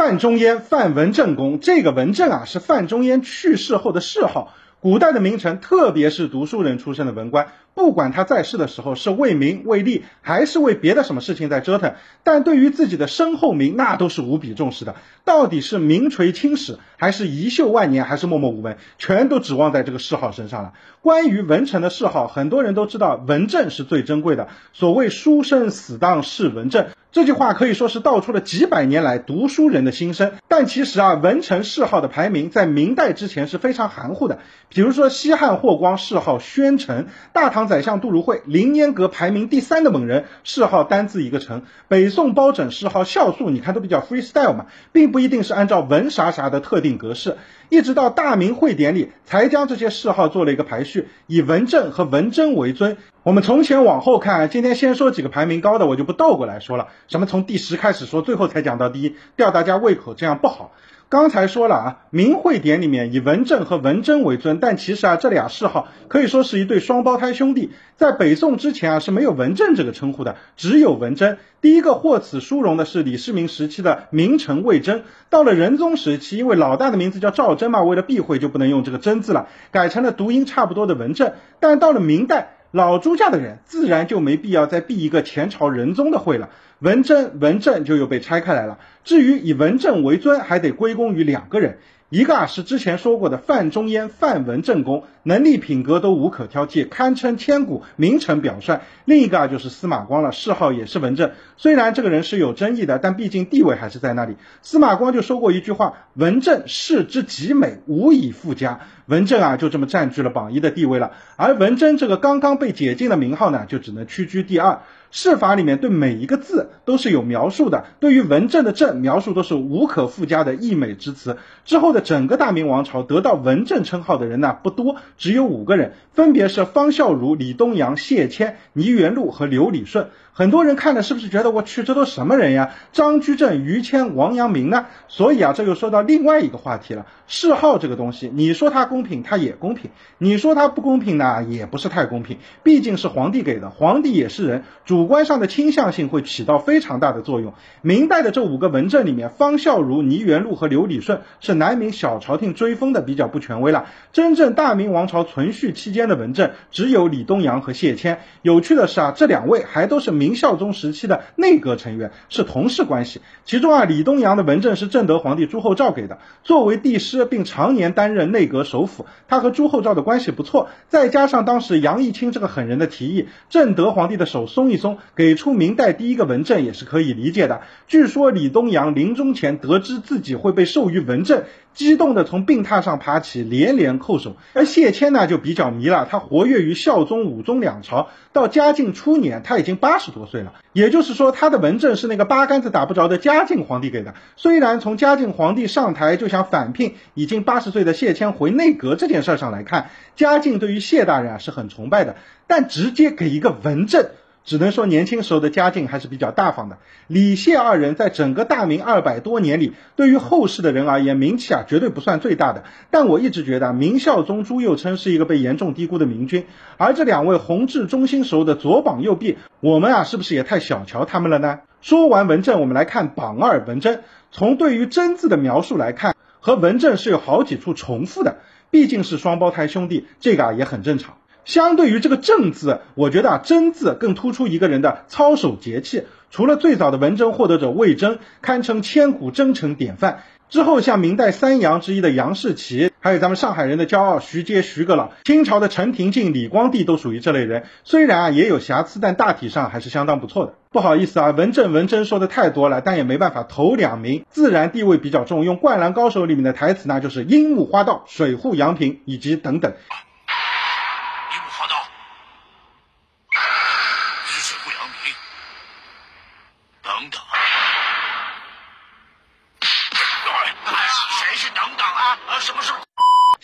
范仲淹，范文正公。这个文正啊，是范仲淹去世后的谥号。古代的名臣，特别是读书人出身的文官，不管他在世的时候是为名为利，还是为别的什么事情在折腾，但对于自己的身后名，那都是无比重视的。到底是名垂青史，还是遗秀万年，还是默默无闻，全都指望在这个谥号身上了。关于文臣的谥号，很多人都知道，文正是最珍贵的。所谓书生死当是文正。这句话可以说是道出了几百年来读书人的心声。但其实啊，文臣谥号的排名在明代之前是非常含糊的。比如说西汉霍光谥号宣臣，大唐宰相杜如晦凌烟阁排名第三的猛人，谥号单字一个臣。北宋包拯谥号孝肃，你看都比较 freestyle 嘛，并不一定是按照文啥啥的特定格式。一直到大明会典里才将这些谥号做了一个排序，以文正和文贞为尊。我们从前往后看，今天先说几个排名高的，我就不倒过来说了。什么从第十开始说，最后才讲到第一，吊大家胃口，这样不好。刚才说了啊，明会典里面以文正和文贞为尊，但其实啊，这俩谥号可以说是一对双胞胎兄弟。在北宋之前啊，是没有文正这个称呼的，只有文贞。第一个获此殊荣的是李世民时期的名臣魏征。到了仁宗时期，因为老大的名字叫赵祯嘛，为了避讳就不能用这个贞字了，改成了读音差不多的文正。但到了明代，老朱家的人自然就没必要再避一个前朝仁宗的讳了。文贞、文正就又被拆开来了。至于以文正为尊，还得归功于两个人。一个啊是之前说过的范仲淹，范文正公，能力品格都无可挑剔，堪称千古名臣表率。另一个啊就是司马光了，谥号也是文正。虽然这个人是有争议的，但毕竟地位还是在那里。司马光就说过一句话：“文正世之极美，无以复加。”文正啊就这么占据了榜一的地位了。而文贞这个刚刚被解禁的名号呢，就只能屈居第二。释法里面对每一个字都是有描述的，对于文正的正描述都是无可附加的溢美之词。之后的整个大明王朝得到文正称号的人呢不多，只有五个人，分别是方孝孺、李东阳、谢谦、倪元禄和刘礼顺。很多人看了是不是觉得我去这都什么人呀？张居正、于谦、王阳明呢？所以啊，这又说到另外一个话题了。谥号这个东西，你说它公平，它也公平；你说它不公平呢，也不是太公平。毕竟是皇帝给的，皇帝也是人，主观上的倾向性会起到非常大的作用。明代的这五个文正里面，方孝孺、倪元禄和刘礼顺是南明小朝廷追封的，比较不权威了。真正大明王朝存续期间的文正，只有李东阳和谢谦。有趣的是啊，这两位还都是明明孝宗时期的内阁成员，是同事关系。其中啊，李东阳的文正是正德皇帝朱厚照给的，作为帝师。并常年担任内阁首辅，他和朱厚照的关系不错。再加上当时杨义清这个狠人的提议，正德皇帝的手松一松，给出明代第一个文正也是可以理解的。据说李东阳临终前得知自己会被授予文正。激动的从病榻上爬起，连连叩首。而谢谦呢，就比较迷了。他活跃于孝宗、武宗两朝，到嘉靖初年，他已经八十多岁了。也就是说，他的文正是那个八竿子打不着的嘉靖皇帝给的。虽然从嘉靖皇帝上台就想返聘已经八十岁的谢谦回内阁这件事上来看，嘉靖对于谢大人啊是很崇拜的，但直接给一个文正。只能说年轻时候的家境还是比较大方的。李谢二人在整个大明二百多年里，对于后世的人而言，名气啊绝对不算最大的。但我一直觉得明孝宗朱佑樘是一个被严重低估的明君，而这两位弘治中兴时候的左膀右臂，我们啊是不是也太小瞧他们了呢？说完文正，我们来看榜二文贞。从对于贞字的描述来看，和文正是有好几处重复的，毕竟是双胞胎兄弟，这个啊也很正常。相对于这个正字，我觉得啊，真字更突出一个人的操守节气。除了最早的文征获得者魏征，堪称千古真诚典范。之后像明代三杨之一的杨士奇，还有咱们上海人的骄傲徐阶徐阁老，清朝的陈廷敬、李光地都属于这类人。虽然啊也有瑕疵，但大体上还是相当不错的。不好意思啊，文正文征说的太多了，但也没办法。头两名自然地位比较重，用《灌篮高手》里面的台词呢，就是樱木花道、水户洋平以及等等。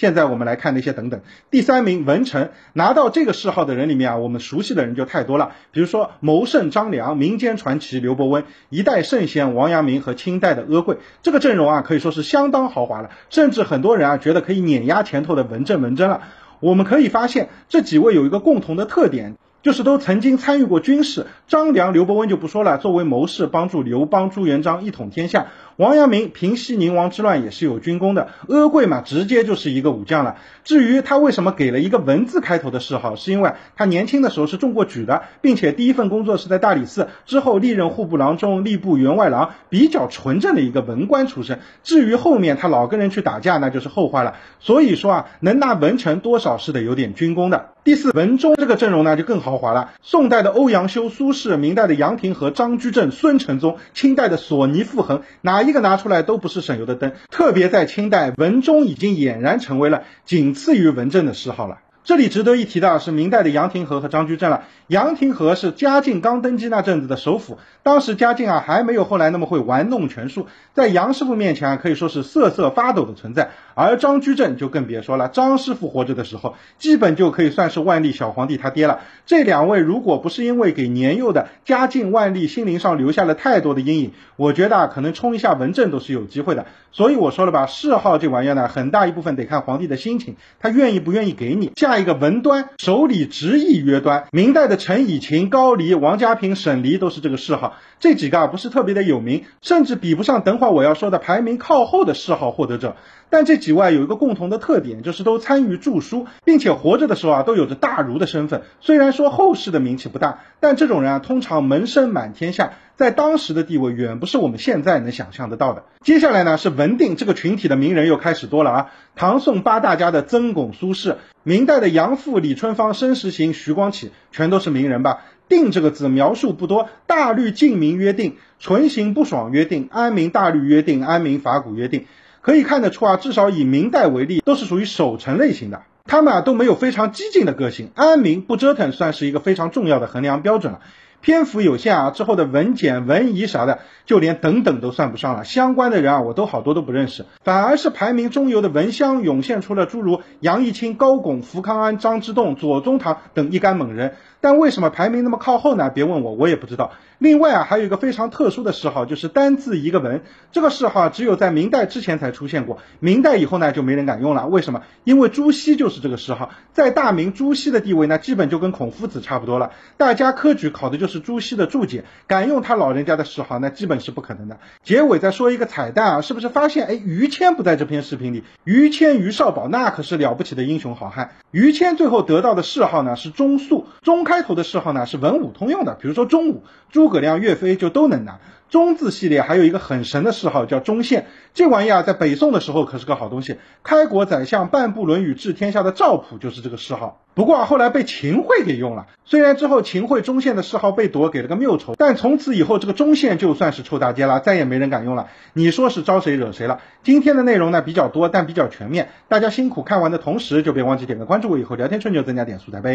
现在我们来看那些等等，第三名文臣拿到这个谥号的人里面啊，我们熟悉的人就太多了。比如说谋圣张良、民间传奇刘伯温、一代圣贤王阳明和清代的阿贵，这个阵容啊可以说是相当豪华了，甚至很多人啊觉得可以碾压前头的文正文贞了。我们可以发现这几位有一个共同的特点。就是都曾经参与过军事，张良、刘伯温就不说了，作为谋士帮助刘邦、朱元璋一统天下。王阳明平西宁王之乱也是有军功的，阿贵嘛，直接就是一个武将了。至于他为什么给了一个文字开头的谥号，是因为他年轻的时候是中过举的，并且第一份工作是在大理寺，之后历任户部郎中、吏部员外郎，比较纯正的一个文官出身。至于后面他老跟人去打架，那就是后话了。所以说啊，能拿文臣多少是得有点军功的。第四，文中这个阵容呢就更豪华了。宋代的欧阳修、苏轼，明代的杨廷和、张居正、孙承宗，清代的索尼、傅恒，哪一个拿出来都不是省油的灯。特别在清代，文中已经俨然成为了仅次于文正的谥号了。这里值得一提的是明代的杨廷和和张居正了。杨廷和是嘉靖刚登基那阵子的首辅，当时嘉靖啊还没有后来那么会玩弄权术，在杨师傅面前啊可以说是瑟瑟发抖的存在。而张居正就更别说了，张师傅活着的时候，基本就可以算是万历小皇帝他爹了。这两位如果不是因为给年幼的嘉靖万历心灵上留下了太多的阴影，我觉得啊可能冲一下文正都是有机会的。所以我说了吧，谥号这玩意儿呢，很大一部分得看皇帝的心情，他愿意不愿意给你下。一个文端，手里执意曰端。明代的陈以勤、高黎、王家平、沈黎都是这个谥号。这几个啊不是特别的有名，甚至比不上等会儿我要说的排名靠后的谥号获得者。但这几位啊有一个共同的特点，就是都参与著书，并且活着的时候啊都有着大儒的身份。虽然说后世的名气不大，但这种人啊通常门生满天下，在当时的地位远不是我们现在能想象得到的。接下来呢是文定这个群体的名人又开始多了啊，唐宋八大家的曾巩、苏轼，明代的杨复、李春芳、申时行、徐光启，全都是名人吧？定这个字描述不多，大律禁民约定，纯行不爽约定，安民大律约定，安民法古约定。可以看得出啊，至少以明代为例，都是属于守成类型的。他们啊都没有非常激进的个性，安民不折腾，算是一个非常重要的衡量标准了。篇幅有限啊，之后的文简、文仪啥的，就连等等都算不上了。相关的人啊，我都好多都不认识，反而是排名中游的文香涌现出了诸如杨逸清、高拱、福康安、张之洞、左宗棠等一干猛人。但为什么排名那么靠后呢？别问我，我也不知道。另外啊，还有一个非常特殊的谥号，就是单字一个文。这个谥号只有在明代之前才出现过，明代以后呢就没人敢用了。为什么？因为朱熹就是这个谥号，在大明朱熹的地位呢，基本就跟孔夫子差不多了。大家科举考的就是朱熹的注解，敢用他老人家的谥号，那基本是不可能的。结尾再说一个彩蛋啊，是不是发现？哎，于谦不在这篇视频里。于谦、于少保那可是了不起的英雄好汉。于谦最后得到的谥号呢是忠肃，中开头的谥号呢是文武通用的，比如说忠武。诸葛亮、岳飞就都能拿。中字系列还有一个很神的谥号叫忠宪，这玩意儿在北宋的时候可是个好东西。开国宰相半部《论语》治天下的赵普就是这个谥号，不过后来被秦桧给用了。虽然之后秦桧忠宪的谥号被夺，给了个谬丑，但从此以后这个忠宪就算是臭大街了，再也没人敢用了。你说是招谁惹谁了？今天的内容呢比较多，但比较全面。大家辛苦看完的同时，就别忘记点个关注，我以后聊天吹牛增加点素材呗。